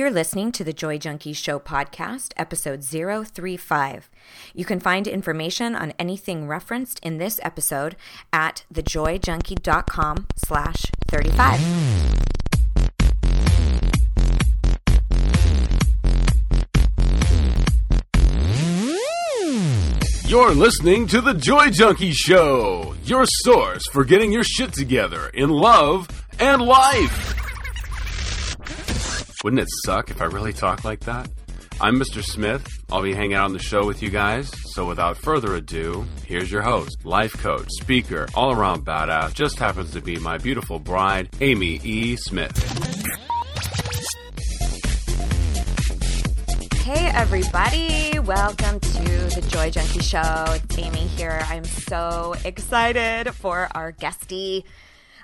You're listening to the Joy Junkie Show podcast, episode 035. You can find information on anything referenced in this episode at thejoyjunkie.com slash 35. You're listening to The Joy Junkie Show, your source for getting your shit together in love and life. Wouldn't it suck if I really talked like that? I'm Mr. Smith. I'll be hanging out on the show with you guys. So without further ado, here's your host, life coach, speaker, all around badass, just happens to be my beautiful bride, Amy E. Smith. Hey, everybody. Welcome to the Joy Junkie Show. It's Amy here. I'm so excited for our guestie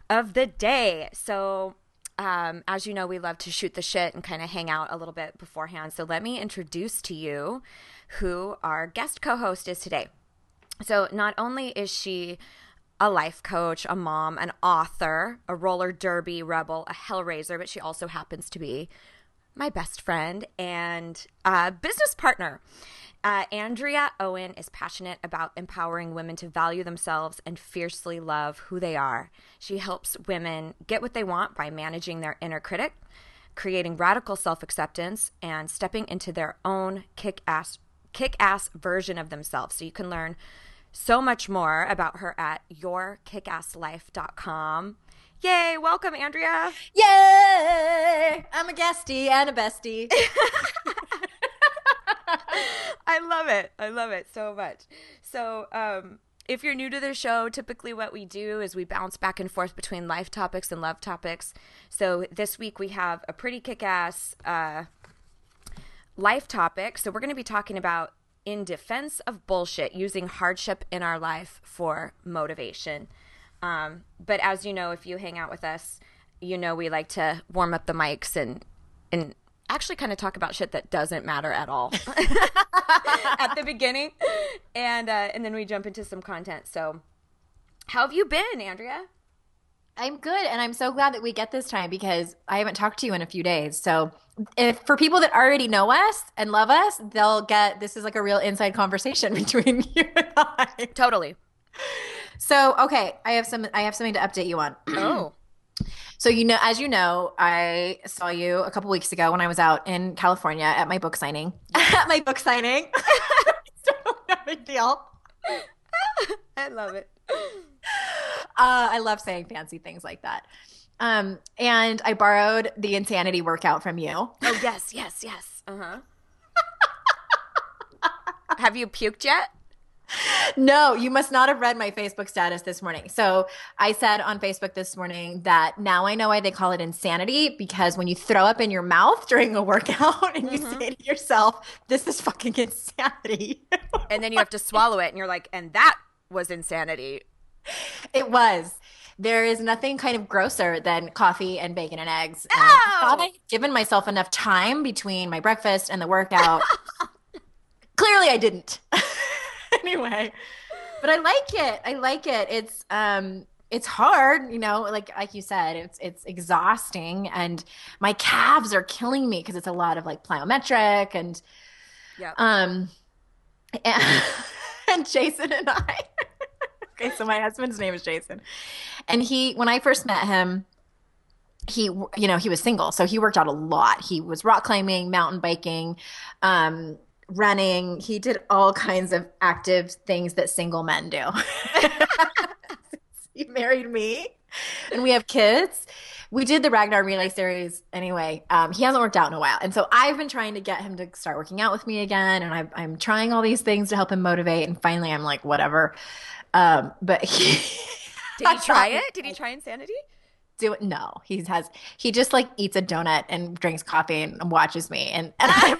of the day. So, um, as you know, we love to shoot the shit and kind of hang out a little bit beforehand. So, let me introduce to you who our guest co host is today. So, not only is she a life coach, a mom, an author, a roller derby rebel, a hellraiser, but she also happens to be my best friend and business partner. Uh, Andrea Owen is passionate about empowering women to value themselves and fiercely love who they are. She helps women get what they want by managing their inner critic, creating radical self acceptance, and stepping into their own kick ass kick ass version of themselves. So you can learn so much more about her at yourkickasslife.com. Yay! Welcome, Andrea. Yay! I'm a guestie and a bestie. I love it. I love it so much. So, um, if you're new to the show, typically what we do is we bounce back and forth between life topics and love topics. So this week we have a pretty kick-ass uh, life topic. So we're going to be talking about in defense of bullshit, using hardship in our life for motivation. Um, but as you know, if you hang out with us, you know we like to warm up the mics and and actually kind of talk about shit that doesn't matter at all at the beginning, and uh, and then we jump into some content. So, how have you been, Andrea? I'm good, and I'm so glad that we get this time because I haven't talked to you in a few days. So, if for people that already know us and love us, they'll get this is like a real inside conversation between you and I. Totally. So, okay, I have some I have something to update you on. Oh. So you know, as you know, I saw you a couple weeks ago when I was out in California at my book signing. at my book signing. so no big deal. I love it. Uh, I love saying fancy things like that. Um, and I borrowed the insanity workout from you. Oh yes, yes, yes. Uh huh. have you puked yet? No, you must not have read my Facebook status this morning. So I said on Facebook this morning that now I know why they call it insanity because when you throw up in your mouth during a workout and you Mhm. say to yourself, this is fucking insanity. And then you have to swallow it, and you're like, and that was insanity. it was. There is nothing kind of grosser than coffee and bacon and eggs. And No! I thought I'd given myself enough time between my breakfast and the workout. Clearly I didn't. anyway, but I like it. I like it. It's um it's hard, you know, like like you said, it's it's exhausting and my calves are killing me because it's a lot of like plyometric and Yeah. um and, and Jason and I Okay, so my husband's name is Jason. And he when I first met him, he you know, he was single, so he worked out a lot. He was rock climbing, mountain biking, um running. He did all kinds of active things that single men do. he married me and we have kids. We did the Ragnar Relay series anyway. Um, he hasn't worked out in a while. And so I've been trying to get him to start working out with me again. And I, I'm trying all these things to help him motivate. And finally, I'm like, whatever. Um, but he. Did he try it? Did he try insanity? do it. No, he has. He just like eats a donut and drinks coffee and watches me, and, and I'm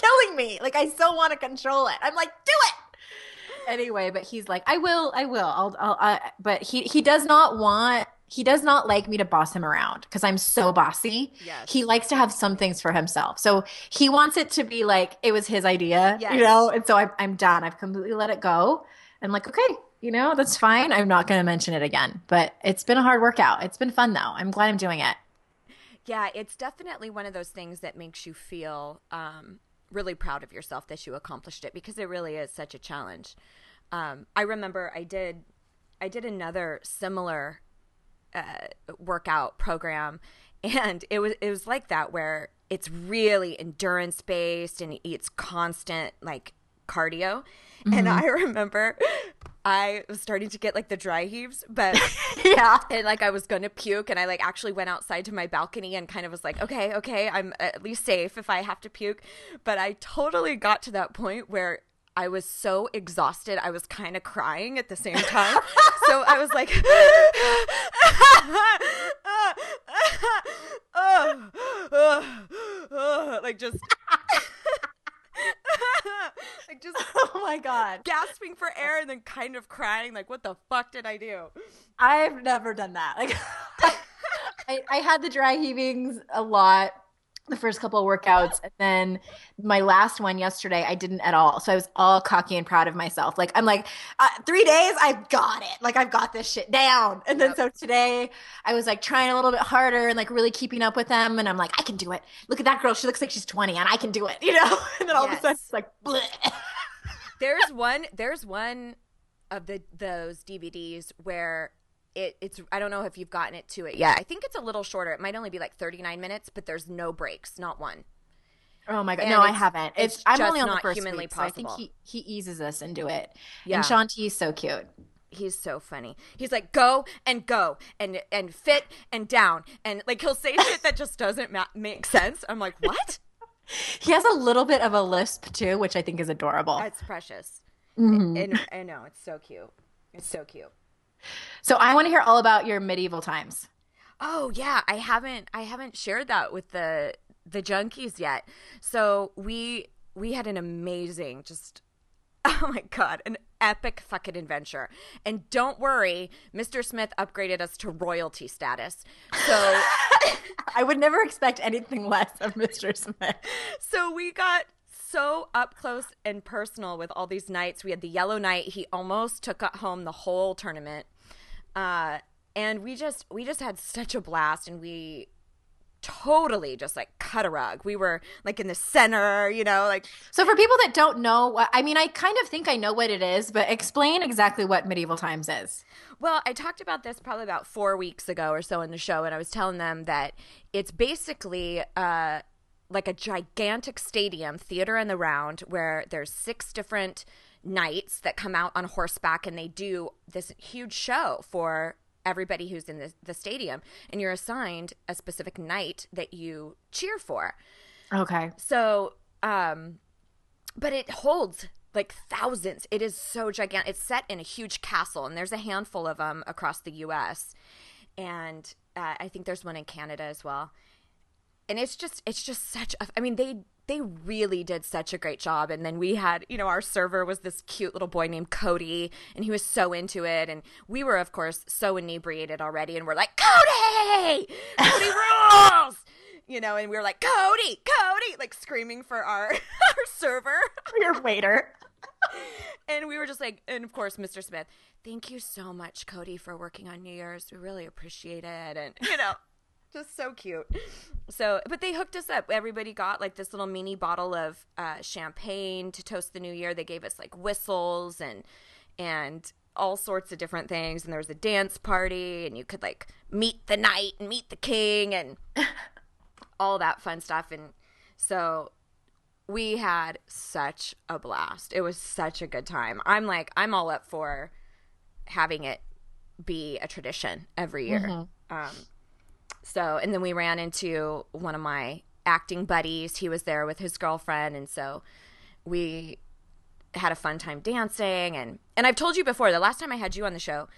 killing me. Like I so want to control it. I'm like, do it anyway. But he's like, I will, I will. I'll, I'll. I, but he he does not want. He does not like me to boss him around because I'm so bossy. Yes. He likes to have some things for himself. So he wants it to be like it was his idea, Yes. you know? And so I'm, I'm done. I've completely let it go. I'm like, okay, you know, that's fine. I'm not going to mention it again. But it's been a hard workout. It's been fun though. I'm glad I'm doing it. Yeah, it's definitely one of those things that makes you feel um, really proud of yourself that you accomplished it because it really is such a challenge. Um, I remember I did I did another similar uh, workout program, and it was it was like that where it's really endurance based and it's constant like cardio. Mm-hmm. And I remember I was starting to get like the dry heaves, but yeah, and like I was gonna puke, and I like actually went outside to my balcony and kind of was like, okay, okay, I'm at least safe if I have to puke. But I totally got to that point where I was so exhausted, I was kind of crying at the same time. so I was like, like just. like just oh my god. gasping for air and then kind of crying like what the fuck did i do? I've never done that. Like I, I had the dry heavings a lot the first couple of workouts and then my last one yesterday i didn't at all. So i was all cocky and proud of myself. Like i'm like uh, three days i've got it. Like i've got this shit down. And then yep. so today i was like trying a little bit harder and like really keeping up with them. And i'm like i can do it. Look at that girl. She looks like she's 20 and i can do it you know? And then all yes. of a sudden it's like Bleh. there's one there's one of the those dvds where it, it's I don't know if you've gotten it to it yet. I think it's a little shorter. It might only be like 39 minutes, but there's no breaks, not one. Oh my god! And no, I haven't. It's, it's I'm only on the first humanly week, possible. So I think he he eases us into it. Yeah. And Shaun T's so cute. He's so funny. He's like go and go and and fit and down and like he'll say shit that just doesn't ma- make sense. I'm like, what? he has a little bit of a lisp too, which I think is adorable. That's precious. Mm-hmm. And I know it's so cute. It's so cute. So I want to hear all about your medieval times. Oh yeah, I haven't I haven't shared that with the the junkies yet. So we we had an amazing just oh my god, an epic fucking adventure. And don't worry, Mr. Smith upgraded us to royalty status. So I would never expect anything less of Mr. Smith. So we got so up close and personal with all these knights. We had the Yellow Knight. He almost took home the whole tournament. Uh, and we just we just had such a blast and we totally just like cut a rug. We were like in the center, you know, like So for people that don't know, I mean I kind of think I know what it is, but explain exactly what medieval times is. Well, I talked about this probably about 4 weeks ago or so in the show and I was telling them that it's basically uh like a gigantic stadium, theater in the round, where there's six different knights that come out on horseback and they do this huge show for everybody who's in the, the stadium. And you're assigned a specific knight that you cheer for. Okay. So, um, but it holds like thousands. It is so gigantic. It's set in a huge castle, and there's a handful of them across the U.S. And uh, I think there's one in Canada as well and it's just it's just such a, I mean they they really did such a great job. And then we had you know our server was this cute little boy named Cody and he was so into it. And we were of course so inebriated already. And we're like Cody Cody rules! You know and we were like Cody Cody like screaming for our our server. Your waiter. And we were just like and of course Mr. Smith thank you so much Cody for working on New Year's. We really appreciate it. And you know just so cute. So, but they hooked us up. Everybody got like this little mini bottle of uh, champagne to toast the new year. They gave us like whistles and and all sorts of different things. And there was a dance party, and you could like meet the knight and meet the king and all that fun stuff. And so we had such a blast. It was such a good time. I'm like, I'm all up for having it be a tradition every year. Mm-hmm. Um, so, and then we ran into one of my acting buddies. He was there with his girlfriend, and so we had a fun time dancing. And and I've told you before, the last time I had you on the show,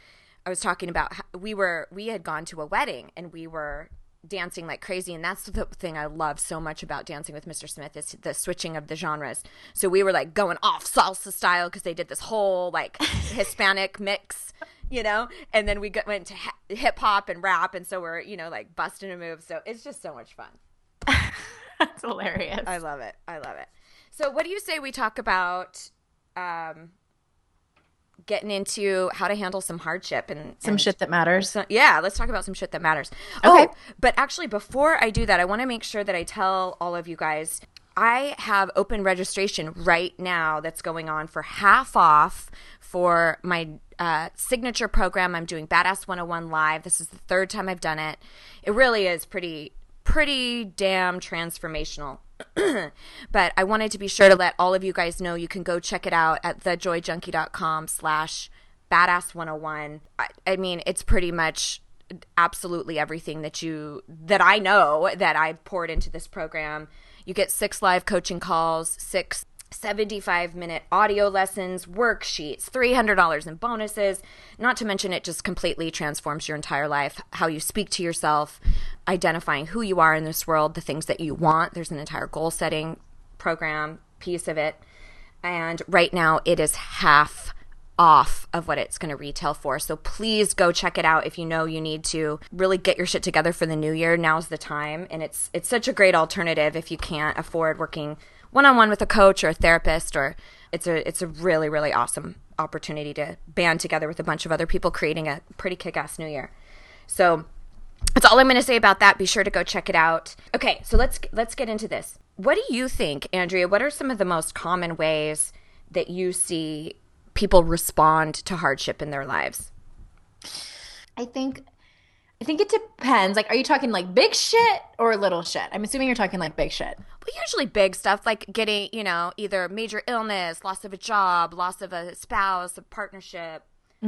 I was talking about we were we had gone to a wedding and we were dancing like crazy and that's the thing i love so much about dancing with mr smith is the switching of the genres. So we were like going off salsa style because they did this whole like hispanic mix you know? And then we got, went to hip hop and rap and so we're you know like busting a move. So it's just so much fun. That's hilarious. I love it. I love it. So what do you say we talk about um getting into how to handle some hardship and Some and shit that matters. so, yeah, let's talk about some shit that matters. Okay. Oh, but actually, before I do that, I want to make sure that I tell all of you guys I have open registration right now that's going on for half off for my uh, signature program. I'm doing Badass 101 live. This is the third time I've done it. It really is pretty, pretty damn transformational. but I wanted to be sure to let all of you guys know you can go check it out at thejoyjunkie.com slash badass 101 I, I mean it's pretty much absolutely everything that you that i know that I've poured into this program. You get six live coaching calls six 75 minute audio lessons worksheets $300 in bonuses not to mention it just completely transforms your entire life how you speak to yourself identifying who you are in this world the things that you want there's an entire goal setting program piece of it and right now it is half off of what it's going to retail for. So please go check it out if you know you need to really get your shit together for the new year. Now's the time and it's it's such a great alternative if you can't afford working one-on-one with a coach or a therapist or it's a it's a really really awesome opportunity to band together with a bunch of other people creating a pretty kick-ass new year. So that's all I'm going to say about that. Be sure to go check it out. Okay, so let's let's get into this. What do you think, Andrea? What are some of the most common ways that you see people respond to hardship in their lives? I think I think it depends. Like, are you talking like big shit or little shit? I'm assuming you're talking like big shit. Well, usually big stuff like getting, you know, either major illness, loss of a job, loss of a spouse, a partnership,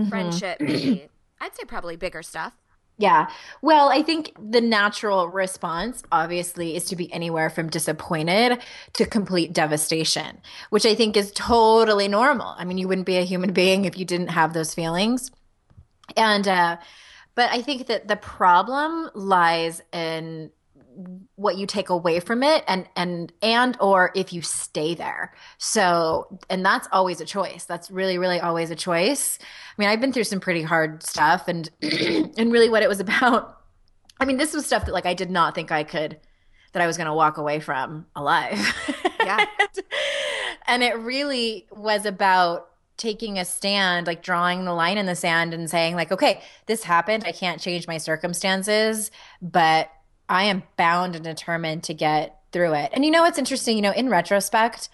friendship. maybe. I'd say probably bigger stuff. Yeah. Well, I think the natural response, obviously, is to be anywhere from disappointed to complete devastation, which I think is totally normal. I mean, you wouldn't be a human being if you didn't have those feelings. And, uh, but I think that the problem lies in what you take away from it and and and or if you stay there. So and that's always a choice. That's really really always a choice. I mean i've been through some pretty hard stuff and and really what it was about i mean this was stuff that like i did not think i could that i was going to walk away from alive. Yeah. and it really was about taking a stand like drawing the line in the sand and saying like okay this happened i can't change my circumstances but I am bound and determined to get through it. And you know what's interesting? You know, in retrospect,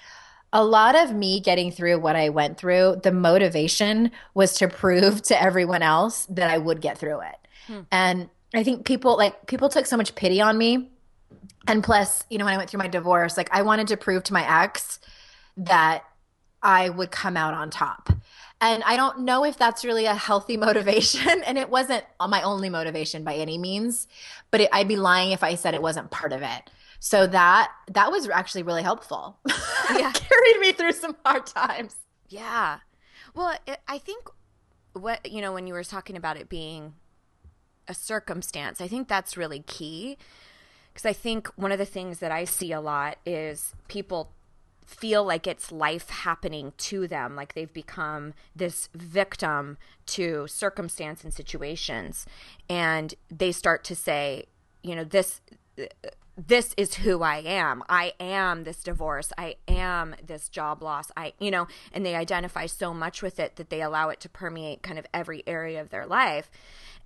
a lot of me getting through what I went through, the motivation was to prove to everyone else that I would get through it. Hmm. And I think people like people took so much pity on me. And plus, you know, when I went through my divorce, like I wanted to prove to my ex that I would come out on top. And I don't know if that's really a healthy motivation. And it wasn't my only motivation by any means, but it, I'd be lying if I said it wasn't part of it. So that that was actually really helpful. Yeah. carried me through some hard times. Yeah. Well, it, I think what, you know, when you were talking about it being a circumstance, I think that's really key. Because I think one of the things that I see a lot is people feel like it's life happening to them, like they've become this victim to circumstance and situations. And they start to say, you know, this this is who I am. I am this divorce. I am this job loss. I, you know, and they identify so much with it that they allow it to permeate kind of every area of their life.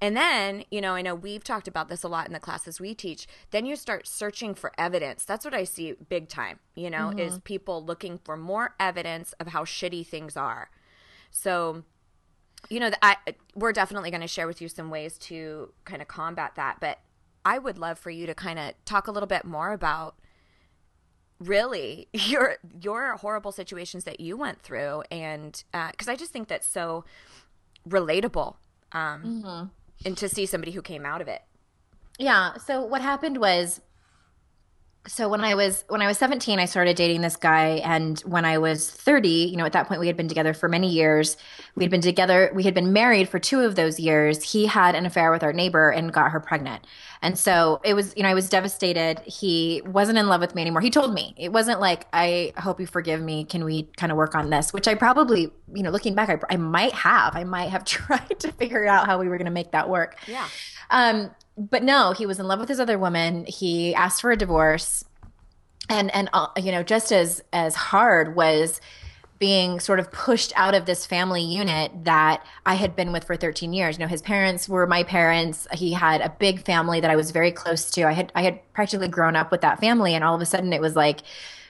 And then, you know, I know we've talked about this a lot in the classes we teach. Then you start searching for evidence. That's what I see big time, you know, is mm-hmm. people looking for more evidence of how shitty things are. So, you know, I we're definitely going to share with you some ways to kind of combat that, but I would love for you to kind of talk a little bit more about really your your horrible situations that you went through and because I just think that's so relatable um, and to see somebody who came out of it. Yeah. So what happened was so when I was when I was 17 I started dating this guy and when I was 30 you know at that point we had been together for many years we had been together we had been married for two of those years he had an affair with our neighbor and got her pregnant and so it was you know I was devastated. He wasn't in love with me anymore. He told me. It wasn't like I hope you forgive me. Can we kind of work on this? Which I probably you know looking back I, I might have. I might have tried to figure out how we were going to make that work. Yeah. um, but no, he was in love with his other woman. He asked for a divorce, and and uh, you know, just as as hard was being sort of pushed out of this family unit that I had been with for 13 years. You know, his parents were my parents. He had a big family that I was very close to. I had I had practically grown up with that family and all of a sudden it was like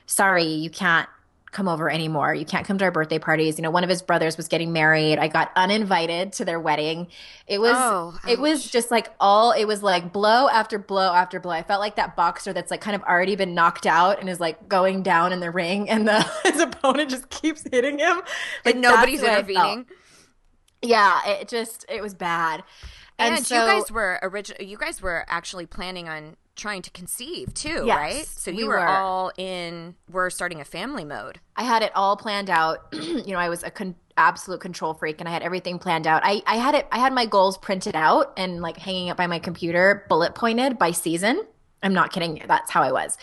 sorry, you can't come over anymore. You can't come to our birthday parties. You know, one of his brothers was getting married. I got uninvited to their wedding. It was oh, it was just like all it was like blow after blow after blow. I felt like that boxer that's like kind of already been knocked out and is like going down in the ring and the his opponent just keeps hitting him. Like nobody's intervening. Yeah, it just it was bad. And, and so, you guys were original. You guys were actually planning on trying to conceive too, yes, right? So you we were, were, all in we're starting a family mode. I had it all planned out. you know, I was a con- absolute control freak and I had everything planned out. I I had it I had my goals printed out and like hanging up by my computer, bullet pointed by season. I'm not kidding you. That's how I was.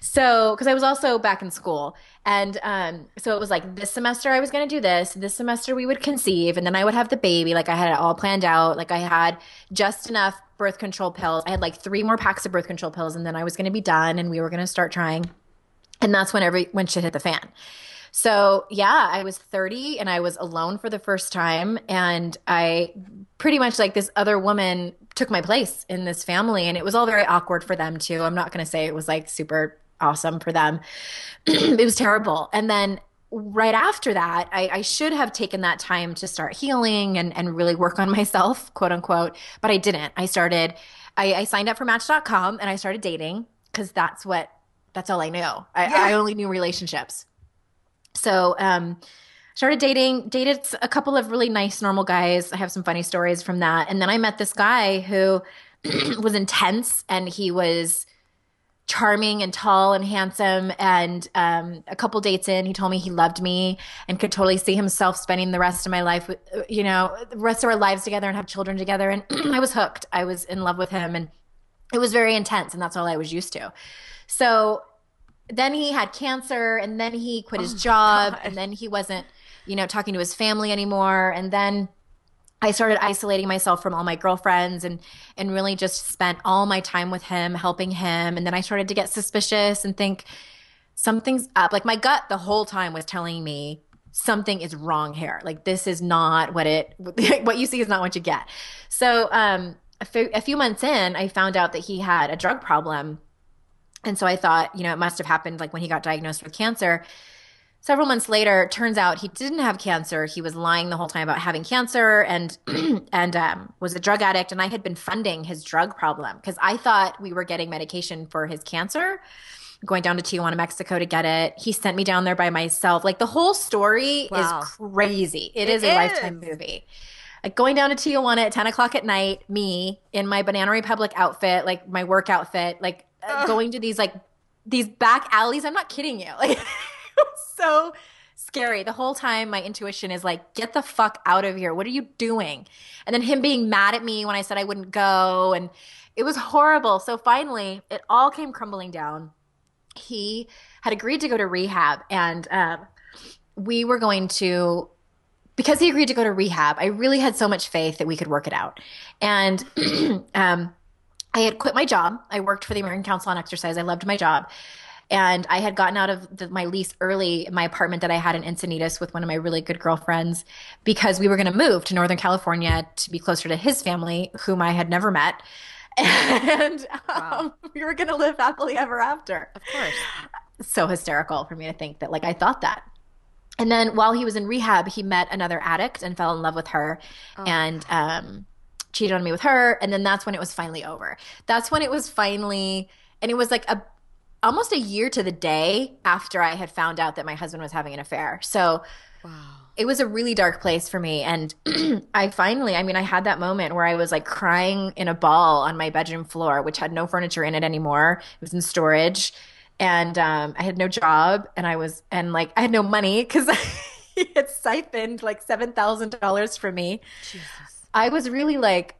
So, because I was also back in school. And um, so it was like this semester I was going to do this. This semester we would conceive, and then I would have the baby. Like I had it all planned out. Like I had just enough birth control pills. I had like three more packs of birth control pills, and then I was going to be done, and we were going to start trying. And that's when every when shit hit the fan. So yeah, I was 30 and I was alone for the first time, and I pretty much like this other woman took my place in this family, and it was all very awkward for them too. I'm not going to say it was like super awesome for them. it was terrible. And then right after that, I, I, should have taken that time to start healing and, and really work on myself, quote unquote. But I didn't. I started, I, I signed up for Match.com and I started dating because that's what, that's all I knew. I, yeah. I only knew relationships. So, um, started dating, dated a couple of really nice, normal guys. I have some funny stories from that. And then I met this guy who was intense and he was, charming and tall and handsome. And um, a couple dates in, he told me he loved me and could totally see himself spending the rest of my life, with, you know, the rest of our lives together and have children together. And I was hooked. I was in love with him, and it was very intense. And that's all I was used to. So then he had cancer, and then he quit his oh job, and then he wasn't, you know, talking to his family anymore, and then I started isolating myself from all my girlfriends and and really just spent all my time with him, helping him. And then I started to get suspicious and think something's up. Like my gut the whole time was telling me something is wrong here. Like this is not what it what you see is not what you get. So um a few, a few months in, I found out that he had a drug problem. And so I thought, you know, it must have happened like when he got diagnosed with cancer several months later turns out he didn't have cancer. He was lying the whole time about having cancer and and um, was a drug addict. And i had been funding his drug problem because i thought we were getting medication for his cancer going down to tijuana mexico to get it. He sent me down there by myself. Like the whole story wow. is crazy. It, it is, is. a lifetime movie. Like going down to Tijuana at 10 o'clock at night, me in my Banana Republic outfit, like my work outfit, like uh, going to these like these back alleys. I'm not kidding you. Like so scary. The whole time, my intuition is like, get the fuck out of here. What are you doing? And then him being mad at me when I said I wouldn't go. And it was horrible. So finally, it all came crumbling down. He had agreed to go to rehab, and um, we were going to. Because he agreed to go to rehab, I really had so much faith that we could work it out. And um, I had quit my job. I worked for the American Council on Exercise. I loved my job. And I had gotten out of the, my lease early in my apartment that I had in Encinitas with one of my really good girlfriends because we were going to move to Northern California to be closer to his family, whom I had never met. And wow. um, we were going to live happily ever after. Of course. So hysterical for me to think that, like, I thought that. And then while he was in rehab, he met another addict and fell in love with her. Oh. And, um, cheated on me with her and then that's when it was finally over that's when it was finally and it was like a almost a year to the day after I had found out that my husband was having an affair. So wow. it was a really dark place for me. And I finally, I mean, I had that moment where I was like crying in a ball on my bedroom floor, which had no furniture in it anymore. It was in storage. And um, I had no job and I was, and like, I had no money because he had siphoned like $7,000 from me. Jesus. I was really like,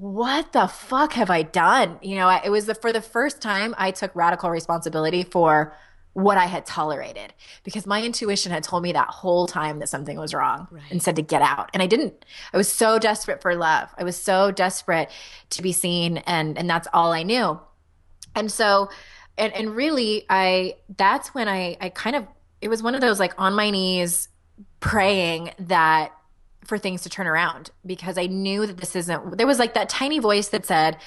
what the fuck have I done? You know, it was the, for the first time I took radical responsibility for what I had tolerated because my intuition had told me that whole time that something was wrong right. and said to get out. And I didn't. I was so desperate for love. I was so desperate to be seen and and that's all I knew. And so and and really I that's when I I kind of it was one of those like on my knees praying that for things to turn around because I knew that this isn't there was like that tiny voice that said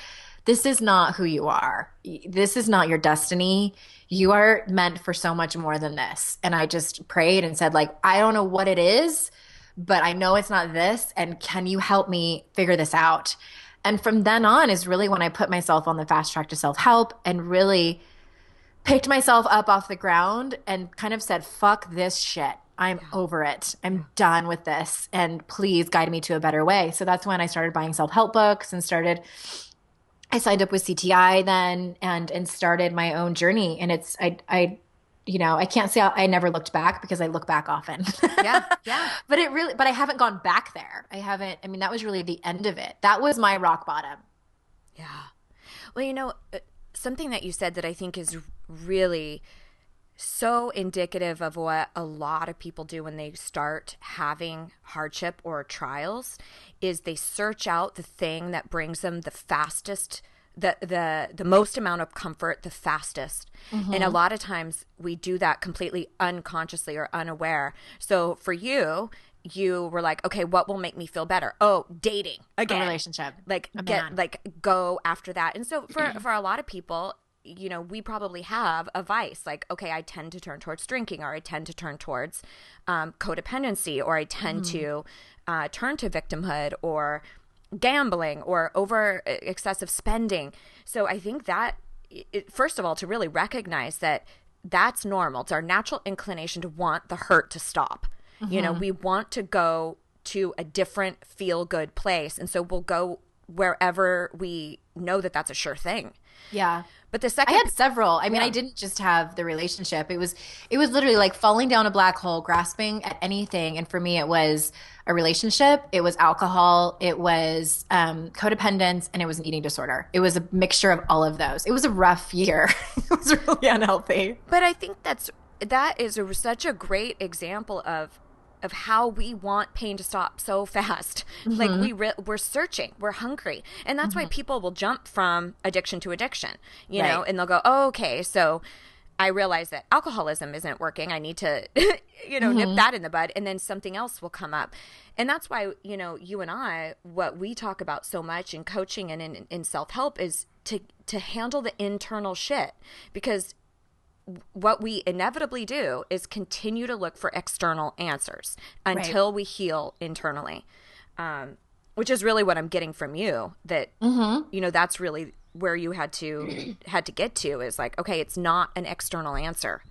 this is not who you are. This is not your destiny. You are meant for so much more than this. And I just prayed and said like I don't know what it is, but I know it's not this and can you help me figure this out? And from then on is really when I put myself on the fast track to self-help and really picked myself up off the ground and kind of said, fuck this shit. I'm over it. I'm done with this. And please guide me to a better way. So that's when I started buying self help books and started. I signed up with CTI then and and started my own journey. And it's I I you know I can't say I, I never looked back because I look back often. Yeah, yeah. but it really but I haven't gone back there. I haven't. I mean that was really the end of it. That was my rock bottom. Yeah. Well, you know, uh, something that you said that I think is really so indicative of what a lot of people do when they start having hardship or trials is they search out the thing that brings them the fastest the the the most amount of comfort the fastest. Mm-hmm. and a lot of times we do that completely unconsciously or unaware. So for you you were like okay what will make me feel better? Oh dating. Again. a relationship. Like get like go after that. And so for for a lot of people you know, we probably have a vice like, okay, I tend to turn towards drinking or I tend to turn towards um, codependency or I tend mm. to uh, turn to victimhood or gambling or over excessive spending. So I think that, it, first of all, to really recognize that that's normal. It's our natural inclination to want the hurt to stop. Mm-hmm. You know, mm-hmm. we want to go to a different feel good place. And so we'll go wherever we know that that's a sure thing. Yeah. But the second I had several. I mean, yeah. I didn't just have the relationship. It was it was literally like falling down a black hole, grasping at anything. And for me it was a relationship, it was alcohol, it was um, codependence, and it was an eating disorder. It was a mixture of all of those. It was a rough year. it was really unhealthy. But I think that's that is a, such a great example of of how we want pain to stop so fast. Mm-hmm. Like we re- we're searching, we're hungry, and that's mm-hmm. why people will jump from addiction to addiction. You right. know, and they'll go, oh, "Okay, so." I realize that alcoholism isn't working. I need to, you know, mm-hmm. nip that in the bud, and then something else will come up. And that's why, you know, you and I, what we talk about so much in coaching and in, in self help is to to handle the internal shit because what we inevitably do is continue to look for external answers until right. we heal internally um, which is really what i'm getting from you that mm-hmm. you know that's really where you had to had to get to is like okay it's not an external answer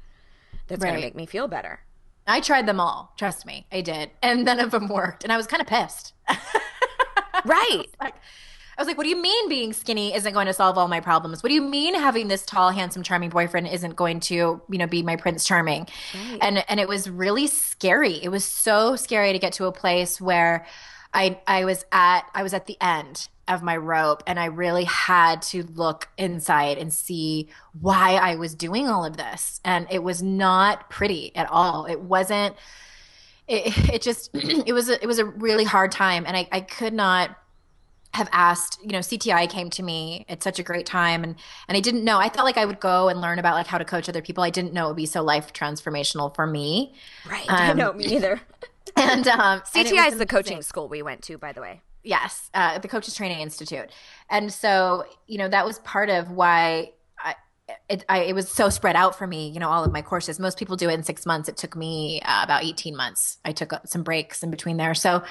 that's right. going to make me feel better i tried them all trust me i did and none of them worked and i was kind of pissed right like I was like, what do you mean being skinny isn't going to solve all my problems? What do you mean having this tall, handsome, charming boyfriend isn't going to, you know, be my prince charming? Right. And and it was really scary. It was so scary to get to a place where I I was at I was at the end of my rope and I really had to look inside and see why I was doing all of this. And it was not pretty at all. It wasn't it, it just it was a, it was a really hard time and I, I could not have asked you know cti came to me it's such a great time and and i didn't know i thought like i would go and learn about like how to coach other people i didn't know it would be so life transformational for me right um, know me either and um cti and is the coaching school we went to by the way yes uh, the coaches training institute and so you know that was part of why I, it, I, it was so spread out for me, you know, all of my courses. Most people do it in six months. It took me uh, about 18 months. I took some breaks in between there. So,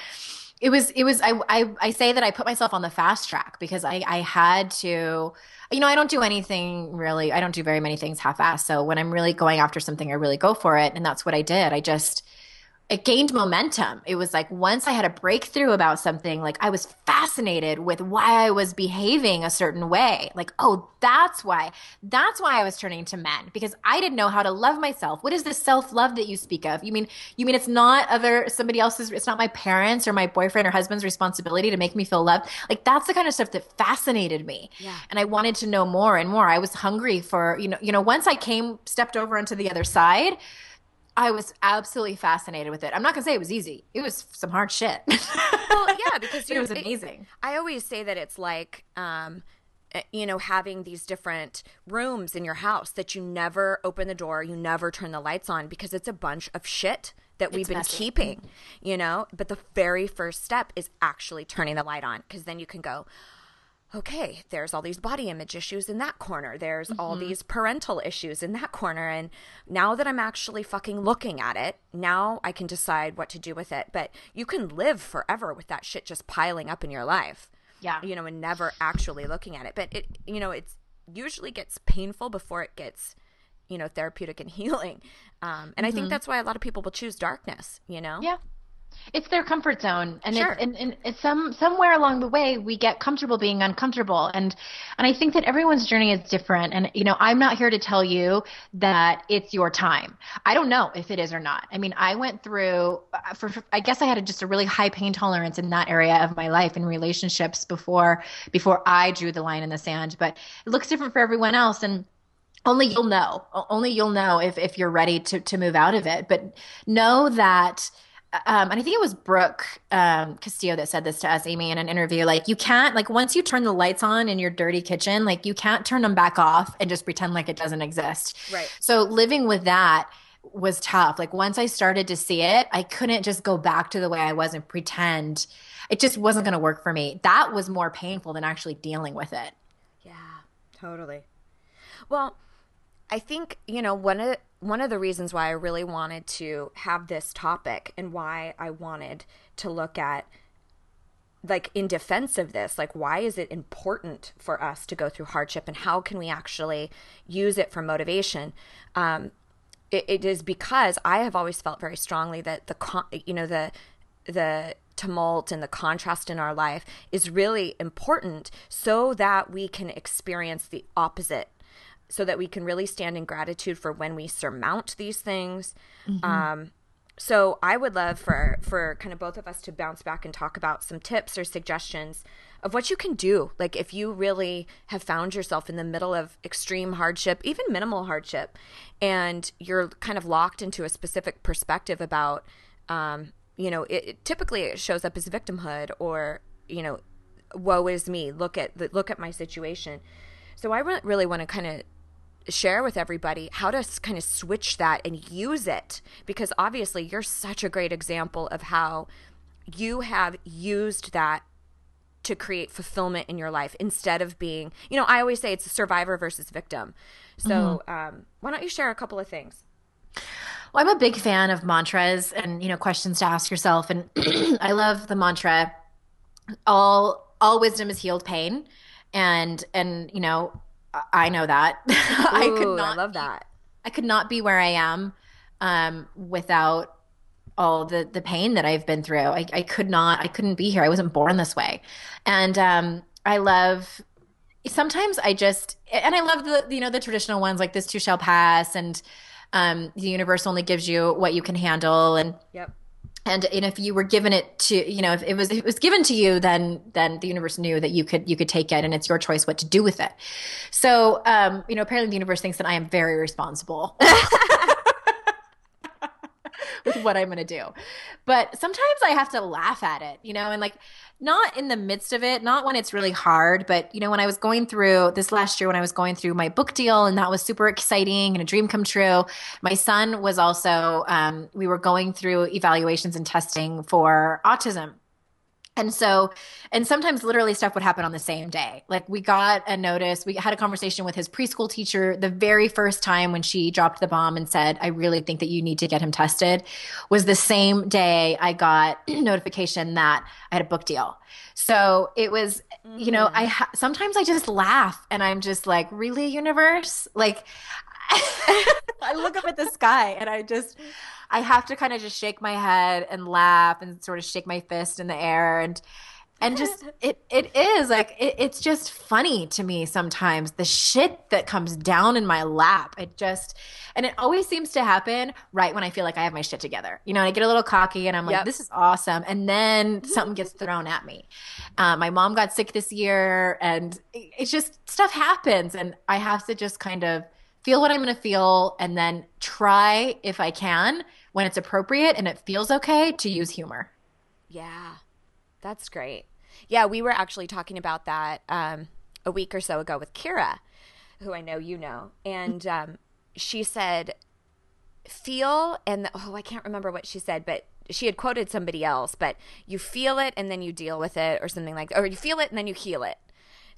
it was it was I, I I say that I put myself on the fast track because I I had to you know I don't do anything really I don't do very many things half assed so when I'm really going after something I really go for it. And that's what I did. I just it gained momentum. It was like once I had a breakthrough about something, like I was fascinated with why I was behaving a certain way. Like, oh, that's why. That's why I was turning to men because I didn't know how to love myself. What is this self-love that you speak of? You mean you mean it's not other somebody else's it's not my parents or my boyfriend or husband's responsibility to make me feel loved? Like that's the kind of stuff that fascinated me. Yeah. And I wanted to know more and more. I was hungry for, you know, you know, once I came stepped over onto the other side, I was absolutely fascinated with it. I'm not gonna say it was easy. It was some hard shit. well, yeah, because it was amazing. It, I always say that it's like um, eh, you know, having these different rooms in your house that you never open the door, you never turn the lights on because it's a bunch of shit that we've It's been messy. keeping, you know? But the very first step is actually turning the light on because then you can go, okay, there's all these body image issues in that corner. There's all these parental issues in that corner. And now that I'm actually fucking looking at it, now I can decide what to do with it. But you can live forever with that shit just piling up in your life Yeah. you know, and never actually looking at it. But it, you know, it's usually gets painful before it gets, you know, therapeutic and healing. Um, and I think that's why a lot of people will choose darkness. You know, Yeah. It's their comfort zone, and Sure. it's and, and it's some somewhere along the way we get comfortable being uncomfortable, and and I think that everyone's journey is different. And you know, I'm not here to tell you that it's your time. I don't know if it is or not. I mean, I went through, uh, for, for I guess I had a, just a really high pain tolerance in that area of my life and relationships before before I drew the line in the sand. But it looks different for everyone else, and only you'll know only you'll know if, if you're ready to, to move out of it but know that um, and i think it was brooke um, castillo that said this to us amy in an interview like you can't like once you turn the lights on in your dirty kitchen like you can't turn them back off and just pretend like it doesn't exist. Right. so living with that was tough. Like once i started to see it i couldn't just go back to the way i was and pretend. It just wasn't going to work for me. That was more painful than actually dealing with it. Yeah, totally. Well, I think you know one of one of the reasons why I really wanted to have this topic and why I wanted to look at like in defense of this like why is it important for us to go through hardship and how can we actually use it for motivation? Um it, it is because i have always felt very strongly that the con- you know the the tumult and the contrast in our life is really important so that we can experience the opposite so that we can really stand in gratitude for when we surmount these things um so I would love for for kind of both of us to bounce back and talk about some tips or suggestions of what you can do. Like if you really have found yourself in the middle of extreme hardship, even minimal hardship, and you're kind of locked into a specific perspective about, um, you know, it, it typically it shows up as victimhood or you know, woe is me. Look at the, look at my situation. So I re- really want to kind of share with everybody how to kind of switch that and use it. Because obviously you're such a great example of how you have used that to create fulfillment in your life instead of being you know i always say it's a survivor versus victim. So um, why don't you share a couple of things? Well, I'm a big fan of mantras and you know questions to ask yourself, and I love the mantra. All all wisdom is healed pain, and and you know I- I know that I could not love that I could not be where I am um, without all the the pain that I've been through. I, I could not. I couldn't be here. I wasn't born this way, and um, I love. Sometimes I just and I love the you know the traditional ones like this too shall pass and um, the universe only gives you what you can handle and yep and and if you were given it to you know if it was if it was given to you then then the universe knew that you could you could take it and it's your choice what to do with it. So um you know apparently the universe thinks that i am very responsible with what i'm going to do. But sometimes i have to laugh at it you know and like not in the midst of it not when it's really hard but you know when i was going through this last year when i was going through my book deal and that was super exciting and a dream come true my son was also um, we were going through evaluations and testing for autism and so, and sometimes literally stuff would happen on the same day. Like we got a notice, we had a conversation with his preschool teacher the very first time when she dropped the bomb and said, I really think that you need to get him tested, was the same day I got notification that I had a book deal. So it was, you know, I mm. ha- sometimes I just laugh and I'm just like, really, universe? Like, I look up at the sky and I just, I have to kind of just shake my head and laugh and sort of shake my fist in the air and and just it it is like it, it's just funny to me sometimes the shit that comes down in my lap. It just and it always seems to happen right when i feel like i have my shit together. You know and i get a little cocky and i'm like Yep. this is awesome. And then something gets thrown at me. Uh, my mom got sick this year and it- it's just stuff happens and i have to just kind of feel what i'm going to feel and then try if i can when it's appropriate and it feels okay to use humor Yeah, that's great. Yeah, we were actually talking about that um, a week or so ago with Kira, who I know you know, and um, she said, "Feel and oh, I can't remember what she said, but." She had quoted somebody else, but you feel it and then you deal with it, or something like, that, or you feel it and then you heal it.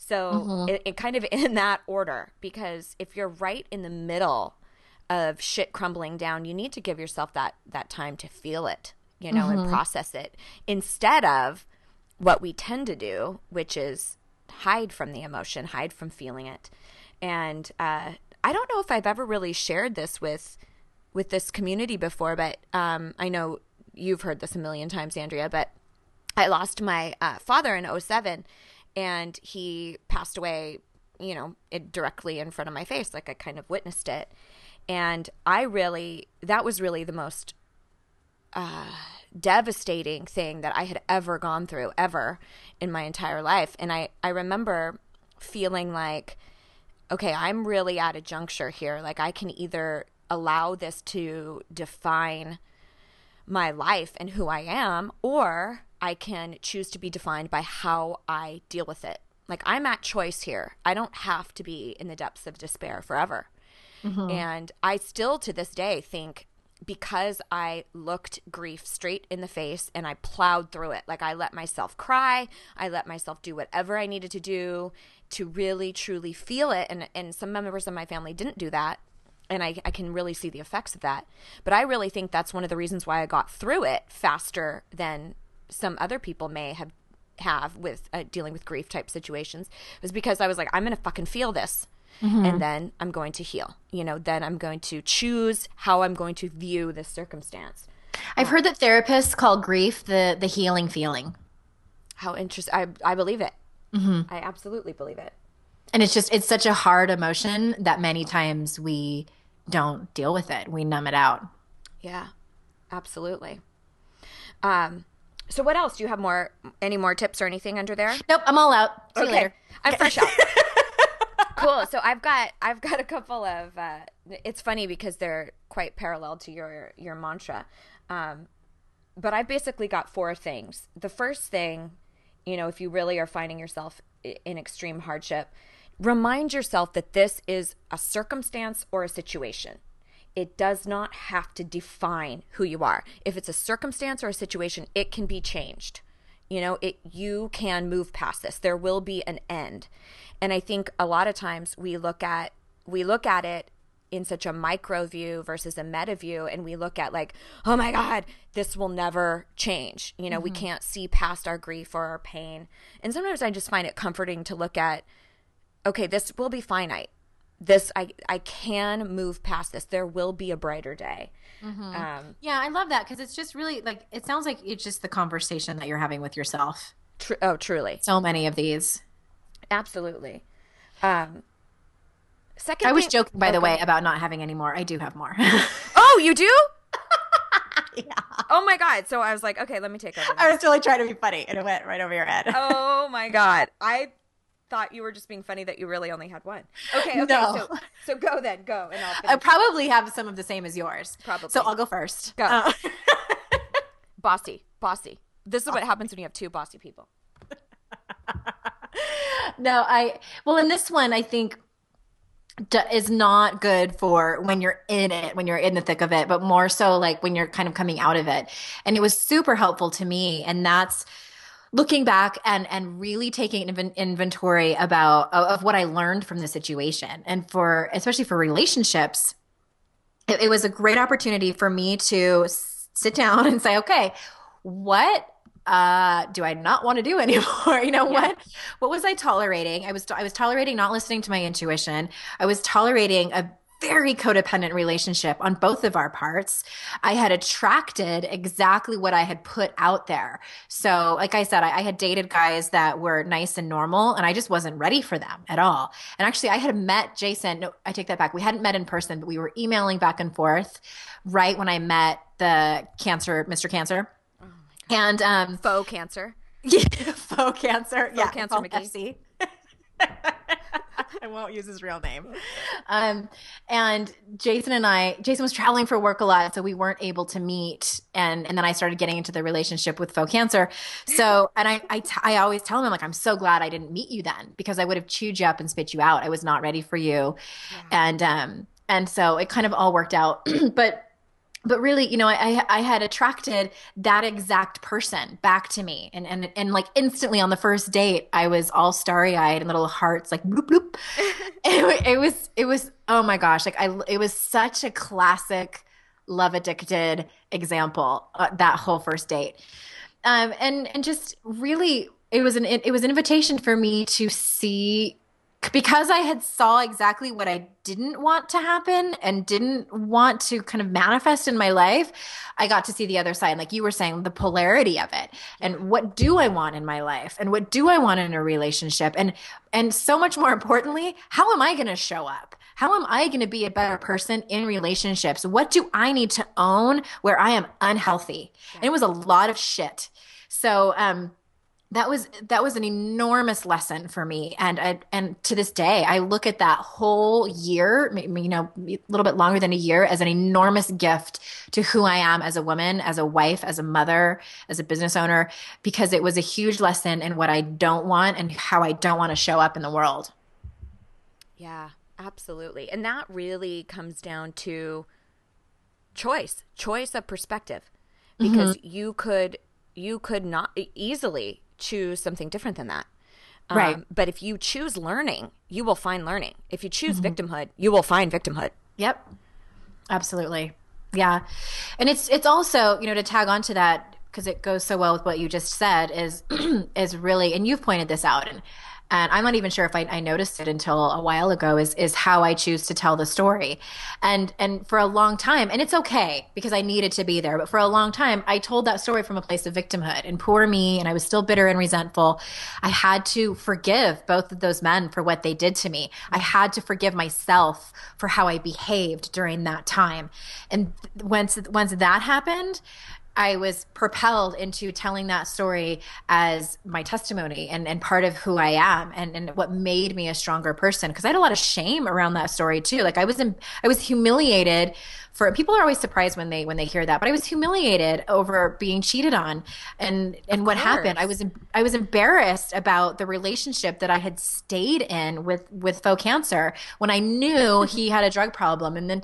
So it, it kind of in that order, because if you're right in the middle of shit crumbling down, you need to give yourself that that time to feel it, you know, and process it instead of what we tend to do, which is hide from the emotion, hide from feeling it. And uh, I don't know if I've ever really shared this with with this community before, but um, I know you've heard this a million times, Andrea. But I lost my uh, father in 07 and he passed away, you know, it, directly in front of my face. Like I kind of witnessed it. And I really, that was really the most uh, devastating thing that I had ever gone through, ever in my entire life. And I, I remember feeling like, okay, I'm really at a juncture here. Like I can either allow this to define my life and who I am, or I can choose to be defined by how I deal with it. Like I'm at choice here. I don't have to be in the depths of despair forever. Mm-hmm. And I still to this day think because I looked grief straight in the face and I plowed through it. Like I let myself cry, I let myself do whatever I needed to do to really truly feel it. And and some members of my family didn't do that. And I, I can really see the effects of that. But I really think that's one of the reasons why I got through it faster than some other people may have have with uh, dealing with grief type situations was because I was like, I'm gonna fucking feel this, and then I'm going to heal. You know, then I'm going to choose how I'm going to view this circumstance. I've heard that therapists call grief the the healing feeling. How interesting! I I believe it. I absolutely believe it. And it's just it's such a hard emotion that many times we don't deal with it. We numb it out. Yeah, absolutely. Um, so what else? Do you have more? Any more tips or anything under there? Nope, I'm all out. See you later. I'm fresh out. cool. So I've got I've got a couple of. Uh, it's funny because they're quite parallel to your your mantra, um, but I've basically got four things. The first thing, you know, if you really are finding yourself in extreme hardship, remind yourself that this is a circumstance or a situation. It does not have to define who you are. If it's a circumstance or a situation, it can be changed. You know it you can move past this. There will be an end. And i think a lot of times we look at we look at it in such a micro view versus a meta view and we look at like oh my god this will never change. You know we mm-hmm. can't see past our grief or our pain. And sometimes i just find it comforting to look at okay this will be finite this i i can move past this there will be a brighter day um Yeah, I love that because it's just really like it sounds like it's just the conversation that you're having with yourself. tr- oh truly So many of these. absolutely um second I was thing- joking, by the way, about not having any more. I do have more. Oh, you do? yeah. Oh my god! So I was like, okay, let me take over. I was really trying to be funny, and it went right over your head. oh my god! I thought you were just being funny that you really only had one. Okay, okay. No. So so go then, go, and I'll I probably have some of the same as yours. Probably. So I'll go first. Go. Uh, bossy, bossy. This is what happens when you have two bossy people. no, I well in this one I think is not good for when you're in it, when you're in the thick of it, but more so like when you're kind of coming out of it. And it was super helpful to me, and that's looking back and and really taking inven- inventory about of, what I learned from the situation, and for especially for relationships, it, it was a great opportunity for me to sit down and say, okay, what uh do I not want to do anymore? You know what what was I tolerating? I was I was tolerating not listening to my intuition. I was tolerating a very codependent relationship on both of our parts. I had attracted exactly what I had put out there. So, like I said, I, I had dated guys that were nice and normal, and I just wasn't ready for them at all. And actually, I had met Jason. No, I take that back. We hadn't met in person, but we were emailing back and forth right when I met the cancer, Mr. Cancer. And um, Faux cancer. yeah, faux cancer. yeah, cancer McGee. I won't use his real name. Um, and Jason and I, Jason was traveling for work a lot, so we weren't able to meet. And and then I started getting into the relationship with faux cancer. So, and I I, t- I always tell him, I'm like, I'm so glad I didn't meet you then because I would have chewed you up and spit you out. I was not ready for you. Yeah. And um, and so it kind of all worked out. but but really, you know, I I had attracted that exact person back to me, and and and like instantly on the first date, I was all starry eyed and little hearts like bloop bloop. it, it was it was oh my gosh, like I it was such a classic love addicted example uh, that whole first date, um, and and just really it was an it was an invitation for me to see because I had saw exactly what I didn't want to happen and didn't want to kind of manifest in my life, I got to see the other side. Like you were saying, the polarity of it. And what do I want in my life? And what do I want in a relationship? And and so much more importantly, how am I going to show up? How am I going to be a better person in relationships? What do I need to own where I am unhealthy? And it was a lot of shit. So um that was that was an enormous lesson for me. And I, and to this day i look at that whole year you know a little bit longer than a year as an enormous gift to who i am as a woman as a wife as a mother as a business owner because it was a huge lesson in what i don't want and how i don't want to show up in the world. Yeah absolutely. And that really comes down to choice choice of perspective. Because mm-hmm. you could you could not easily choose something different than that. Um, right. But if you choose learning, you will find learning. If you choose mm-hmm. victimhood, you will find victimhood. Yep. Absolutely. Yeah. And it's it's also, you know, to tag on to that because it goes so well with what you just said is is really and you've pointed this out and and I'm not even sure if I, I, noticed it until a while ago is is how I choose to tell the story, and and for a long time, and it's okay because I needed to be there, but for a long time, I told that story from a place of victimhood and poor me, and I was still bitter and resentful. I had to forgive both of those men for what they did to me. I had to forgive myself for how I behaved during that time, and once once that happened, I was propelled into telling that story as my testimony and, and part of who I am and, and what made me a stronger person. Cause I had a lot of shame around that story too. Like I was in, I was humiliated for people are always surprised when they when they hear that but i was humiliated over being cheated on. And and what happened i was i was embarrassed about the relationship that i had stayed in with with faux cancer when i knew he had a drug problem. And then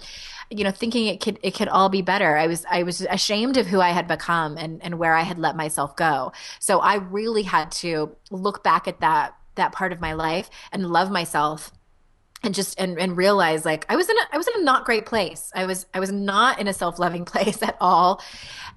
you know thinking it could it could all be better i was i was ashamed of who i had become and and where i had let myself go. So i really had to look back at that that part of my life and love myself and just and, and realize like I was in a I was in a not great place. I was I was not in a self-loving place at all.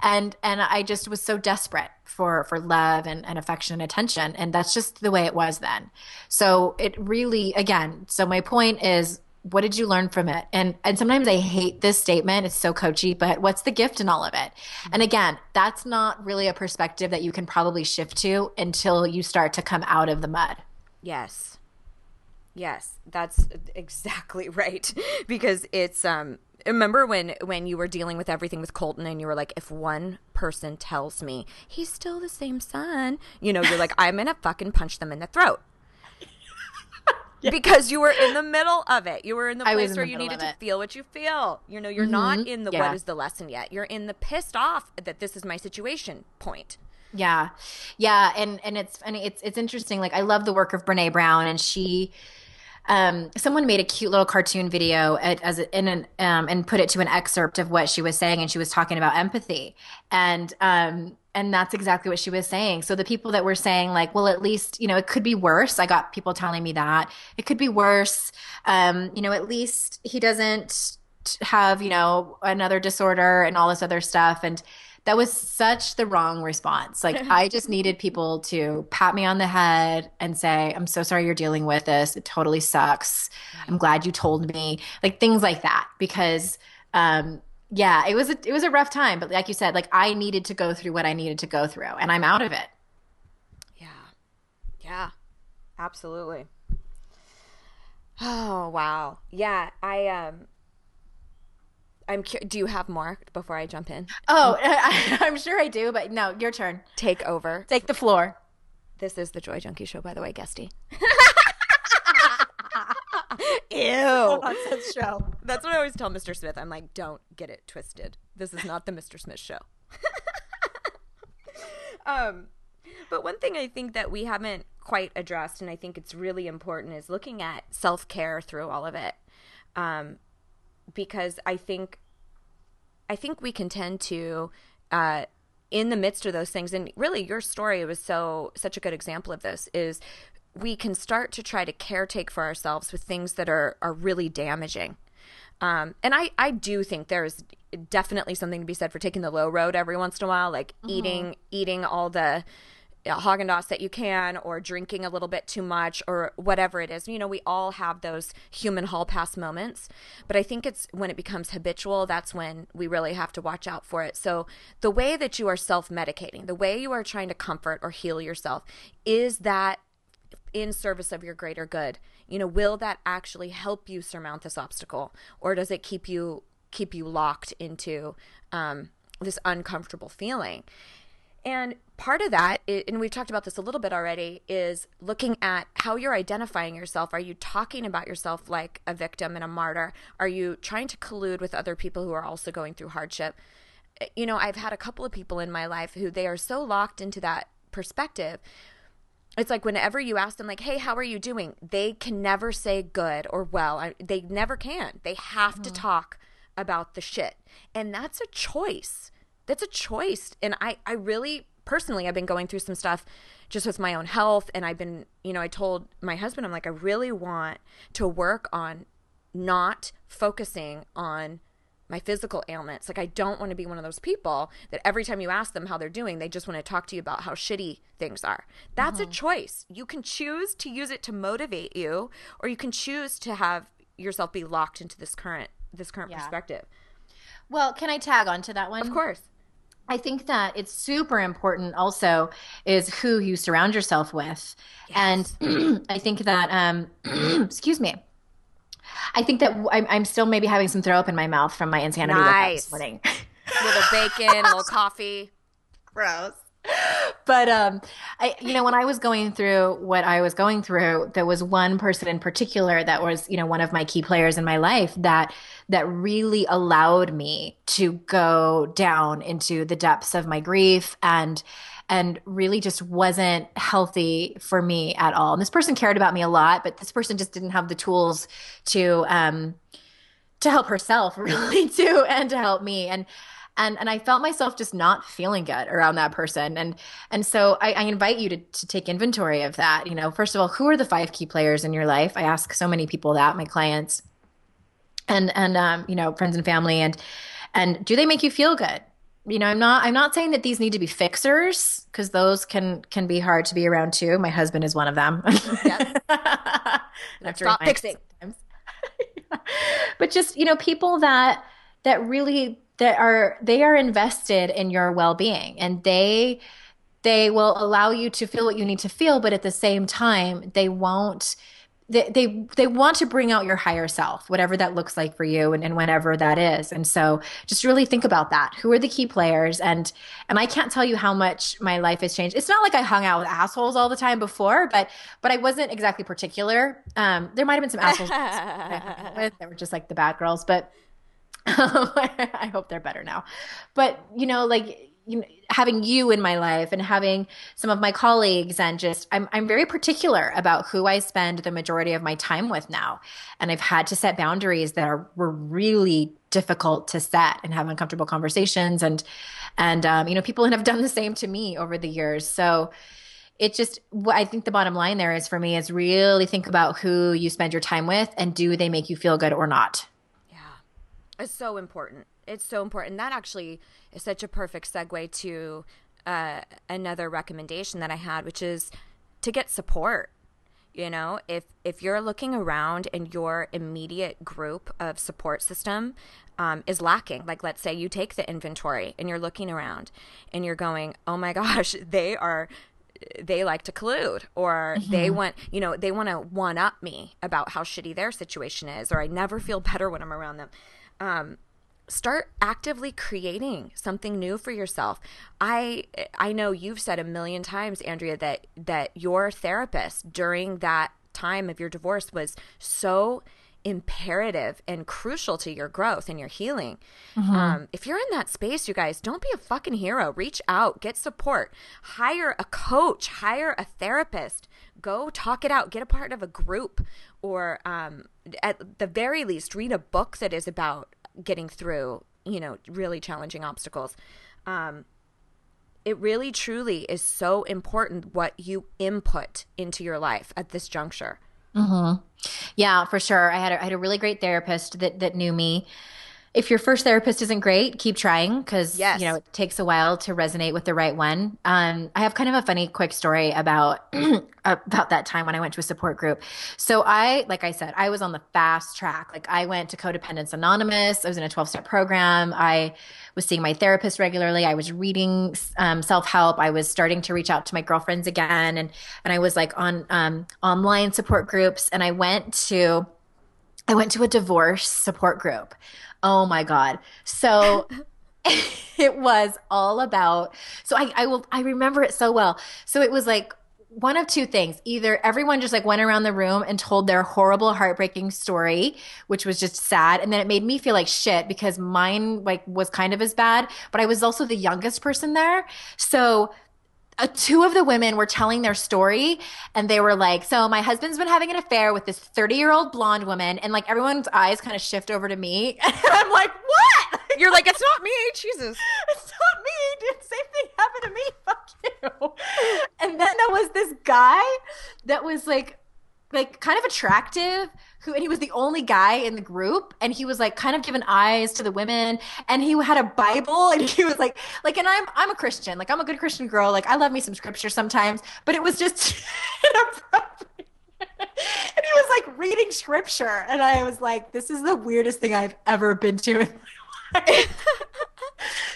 And and I just was so desperate for for love and, and affection and attention. And that's just the way it was then. So it really again, so my point is what did you learn from it? And and sometimes I hate this statement. It's so coachy, but what's the gift in all of it? Mm-hmm. And again, that's not really a perspective that you can probably shift to until you start to come out of the mud. Yes. Yes, that's exactly right. because it's um remember when when you were dealing with everything with Colton and you were like if one person tells me he's still the same son, you know, you're like I'm going to fucking punch them in the throat. yeah. Because you were in the middle of it. You were in the place where the you needed to feel what you feel. You know, you're mm-hmm. not in the yeah. what is the lesson yet. You're in the pissed off that this is my situation point. Yeah. Yeah, and and it's and it's it's interesting like I love the work of Brené Brown and she um, someone made a cute little cartoon video at, as a, in an um, and put it to an excerpt of what she was saying, and she was talking about empathy, and um, and that's exactly what she was saying. So the people that were saying like, well, at least you know it could be worse. I got people telling me that it could be worse. Um, you know, at least he doesn't have you know another disorder and all this other stuff, and that was such the wrong response. Like I just needed people to pat me on the head and say, "I'm so sorry you're dealing with this. It totally sucks. I'm glad you told me." Like things like that because um yeah, it was a, it was a rough time, but like you said, like I needed to go through what I needed to go through and I'm out of it. Yeah. Yeah. Absolutely. Oh, wow. Yeah, I um I'm. Do you have more before I jump in? Oh, I, am sure I do, but no, your turn. Take over. Take the floor. This is the Joy Junkie Show, by the way, Guesty. Ew. nonsense show. That's what I always tell Mr. Smith. I'm like, don't get it twisted. This is not the Mr. Smith show. um, but one thing I think that we haven't quite addressed, and I think it's really important, is looking at self care through all of it. Um, because I think, I think we can tend to, uh, in the midst of those things, and really your story was so such a good example of this. Is we can start to try to caretake for ourselves with things that are are really damaging. Um, and I, I do think there's definitely something to be said for taking the low road every once in a while, like mm-hmm. eating eating all the Haagen Dazs that you can, or drinking a little bit too much, or whatever it is. You know, we all have those human hall pass moments, but I think it's when it becomes habitual. That's when we really have to watch out for it. So the way that you are self medicating, the way you are trying to comfort or heal yourself, is that in service of your greater good? You know, will that actually help you surmount this obstacle, or does it keep you keep you locked into um, this uncomfortable feeling? And part of that, and we've talked about this a little bit already, is looking at how you're identifying yourself. Are you talking about yourself like a victim and a martyr? Are you trying to collude with other people who are also going through hardship? You know, I've had a couple of people in my life who they are so locked into that perspective it's like whenever you ask them like hey how are you doing they can never say good or well I, they never can they have mm-hmm. to talk about the shit and that's a choice that's a choice and i i really personally i've been going through some stuff just with my own health and i've been you know i told my husband i'm like i really want to work on not focusing on my physical ailments. Like I don't want to be one of those people that every time you ask them how they're doing, they just want to talk to you about how shitty things are. That's mm-hmm. a choice. You can choose to use it to motivate you or you can choose to have yourself be locked into this current this current yeah. perspective. Well, can I tag on to that one? Of course. I think that it's super important also is who you surround yourself with. Yes. And I think that um excuse me. I think that I'm, I'm, still maybe having some throw up in my mouth from my insanity nice. this morning. a little bacon, a little coffee. Gross. But um, I, you know, when I was going through what I was going through, there was one person in particular that was, you know, one of my key players in my life that that really allowed me to go down into the depths of my grief and and really just wasn't healthy for me at all. And this person cared about me a lot, but this person just didn't have the tools to um to help herself really too and to help me. And and and I felt myself just not feeling good around that person. And and so I, I, invite you to to take inventory of that. You know, first of all, who are the five key players in your life? I ask so many people that, my clients, and and um, you know, friends and family, and and do they make you feel good? you know i'm not i'm not saying that these need to be fixers because those can can be hard to be around too my husband is one of them yep. stop fixing but just you know people that that really that are they are invested in your well-being and they they will allow you to feel what you need to feel but at the same time they won't they, they they want to bring out your higher self whatever that looks like for you and, and whenever that is. And so just really think about that. Who are the key players? And and i can't tell you how much my life has changed. It's not like i hung out with assholes all the time before but but i wasn't exactly particular. Um there might have been some assholes that were just like the bad girls but i hope they're better now but you know like you know, having you in my life and having some of my colleagues and just I'm I'm very particular about who I spend the majority of my time with now. And I've had to set boundaries that are were really difficult to set and have uncomfortable conversations and and um, you know people have done the same to me over the years. So it just I think the bottom line there is for me is really think about who you spend your time with and do they make you feel good or not. It's so important it's so important. That actually is such a perfect segue to uh, another recommendation that I had, which is to get support. You know, if if you're looking around and your immediate group of support system um, is lacking, like let's say you take the inventory and you're looking around and you're going, oh my gosh, they are they like to collude or mm-hmm. they want you know they want to one up me about how shitty their situation is or i never feel better when i'm around them um, start actively creating something new for yourself. I I know you've said a million times Andrea that that your therapist during that time of your divorce was so imperative and crucial to your growth and your healing. Um, if you're in that space, you guys, don't be a fucking hero. Reach out, get support, hire a coach, hire a therapist, go talk it out, get a part of a group, or um, at the very least, read a book that is about getting through, you know, really challenging obstacles. Um, it really truly is so important what you input into your life at this juncture. Yeah, for sure. I had a, I had a really great therapist that that knew me. If your first therapist isn't great, keep trying because Yes. you know it takes a while to resonate with the right one. Um, I have kind of a funny, quick story about about that time when I went to a support group. So I, like I said, I was on the fast track. Like I went to Codependence Anonymous. I was in a twelve step program. I was seeing my therapist regularly. I was reading um, self help. I was starting to reach out to my girlfriends again, and and I was like on um, online support groups. And I went to I went to a divorce support group. Oh my God. So it was all about, so I, I will, I remember it so well. So it was like, one of two things. Either everyone just like went around the room and told their horrible, heartbreaking story, which was just sad. And then it made me feel like shit because mine like was kind of as bad, but I was also the youngest person there. So uh, two of the women were telling their story and they were like so my husband's been having an affair with this 30 year old blonde woman and like everyone's eyes kind of shift over to me. And i'm like what? You're like, it's not me, Jesus. it's not me dude. Same thing happened to me. Fuck you. And then there was this guy that was like like kind of attractive who and he was the only guy in the group and he was like kind of giving eyes to the women and he had a bible and he was like like and i'm i'm a christian. Like i'm a good christian girl. Like i love me some scripture sometimes but it was just and he was like reading scripture and i was like this is the weirdest thing i've ever been to in my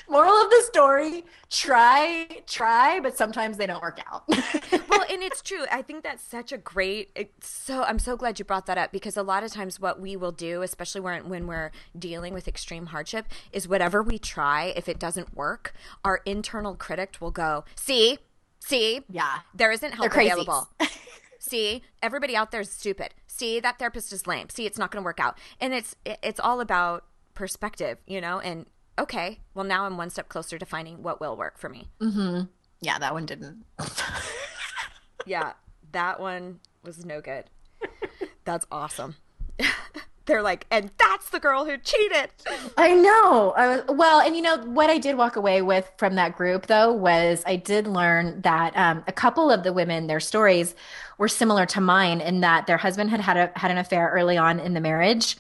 moral of the story try try but sometimes they don't work out well, and it's true. I think that's such a great. It's so I'm so glad you brought that up because a lot of times what we will do, especially when when we're dealing with extreme hardship, is whatever we try, if it doesn't work, our internal critic will go, "See, see, Yeah. there isn't help available." See, everybody out there is stupid. See, that therapist is lame. See, it's not going to work out. And it's it's all about perspective, you know. And okay, well now I'm one step closer to finding what will work for me. yeah that one didn't Yeah, that one was no good. That's awesome. They're like, and that's the girl who cheated. I know. I was, well, and you know what I did walk away with from that group though was I did learn that um, a couple of the women, their stories were similar to mine in that their husband had had a, had an affair early on in the marriage,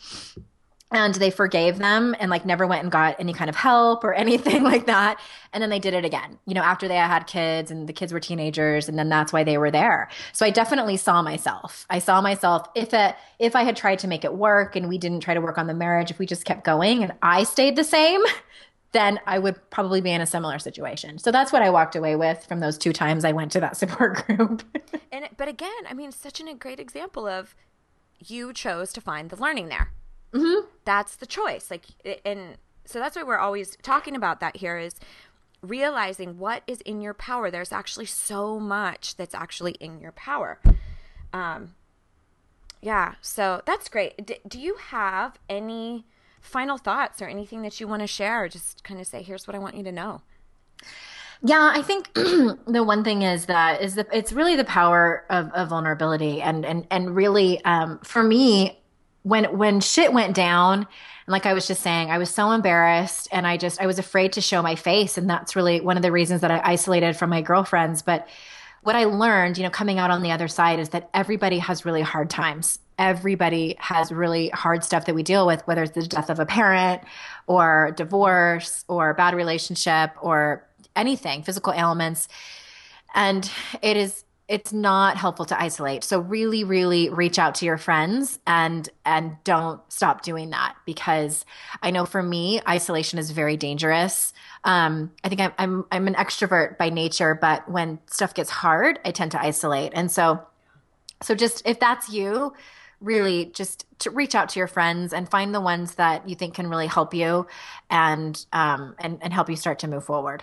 and they forgave them and like never went and got any kind of help or anything like that. And then they did it again you know after they had kids and the kids were teenagers and then that's why they were there. So i definitely saw myself. I saw myself if it if i had tried to make it work and we didn't try to work on the marriage if we just kept going and i stayed the same then i would probably be in a similar situation. So that's what i walked away with from those two times i went to that support group. And but again, I mean, such a great example of you chose to find the learning there. Mm-hmm. That's the choice. Like, and so that's why we're always talking about that here is realizing what is in your power. There's actually so much that's actually in your power. Um, yeah. So that's great. D- do you have any final thoughts or anything that you want to share? Or just kind of say, here's what I want you to know. Yeah, I think the one thing is that is that it's really the power of, of vulnerability and and and really um, for me when when shit went down and like I was just saying I was so embarrassed and I just I was afraid to show my face and that's really one of the reasons that I isolated from my girlfriends but what I learned, you know, coming out on the other side is that everybody has really hard times. Everybody has really hard stuff that we deal with, whether it's the death of a parent or divorce or bad relationship or anything, physical ailments. And it is it's not helpful to isolate. So really really reach out to your friends and and don't stop doing that because I know for me isolation is very dangerous. Um, I think I'm, I'm I'm an extrovert by nature, but when stuff gets hard, I tend to isolate. And so so just if that's you, really just to reach out to your friends and find the ones that you think can really help you and um and, and help you start to move forward.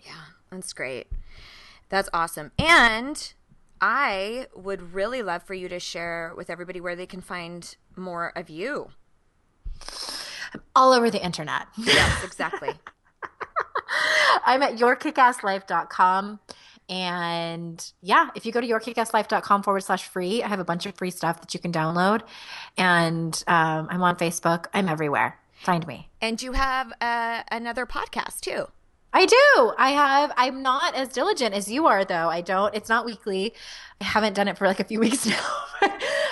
Yeah, that's great. That's awesome. And I would really love for you to share with everybody where they can find more of you? I'm All over the internet. Yes, exactly. I'm at yourkickasslife.com. And yeah, if you go to yourkickasslife.com forward slash free, I have a bunch of free stuff that you can download. And um, I'm on Facebook. I'm everywhere. Find me. And you have uh, another podcast too. I do. I have. I'm not as diligent as you are, though. I don't. It's not weekly. I haven't done it for like a few weeks now.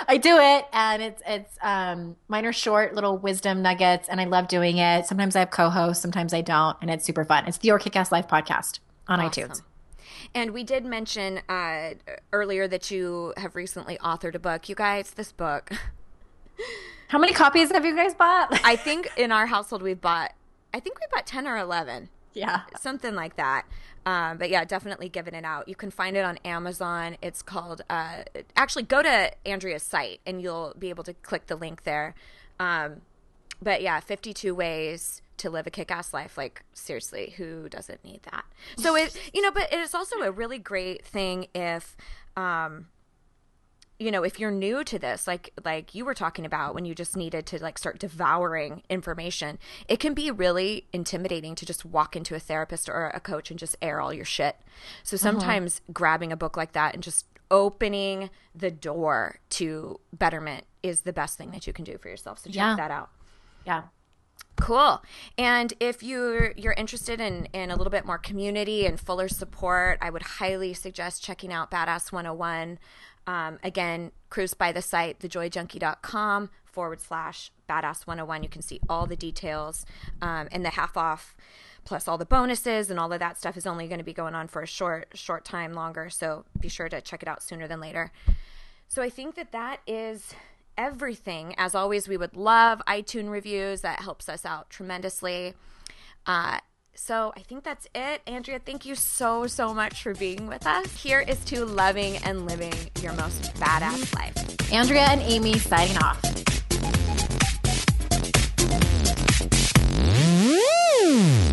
I do it, and it's it's um, mine are short little wisdom nuggets, and I love doing it. Sometimes I have co-hosts, sometimes I don't, and it's super fun. It's the Your Kick-Ass Life podcast on awesome. iTunes. And we did mention uh, earlier that you have recently authored a book. You guys, this book. How many copies have you guys bought? I think in our household we've bought. I think we bought ten or eleven. Yeah. Something like that. Um, but yeah, definitely giving it out. You can find it on Amazon. It's called, uh, actually, go to Andrea's site and you'll be able to click the link there. Um, but yeah, 52 ways to live a kick-ass life like seriously who doesn't need that so it you know but it is also a really great thing if um you know if you're new to this like like you were talking about when you just needed to like start devouring information it can be really intimidating to just walk into a therapist or a coach and just air all your shit so uh-huh. sometimes uh-huh. grabbing a book like that and just opening the door to betterment is the best thing that you can do for yourself so check yeah. that out yeah Cool. And if you're you're interested in in a little bit more community and fuller support, I would highly suggest checking out Badass 101. Um, again, cruise by the site, thejoyjunkie.com forward slash badass 101. You can see all the details um, and the half off plus all the bonuses and all of that stuff is only going to be going on for a short, short time longer. So be sure to check it out sooner than later. So I think that that is everything. As always, we would love iTunes reviews. That helps us out tremendously. Uh, so I think that's it. Andrea, thank you so, so much for being with us. Here is to loving and living your most badass life. Andrea and Amy signing off. Mm.